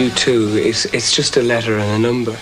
You too. It's it's just a letter and a number.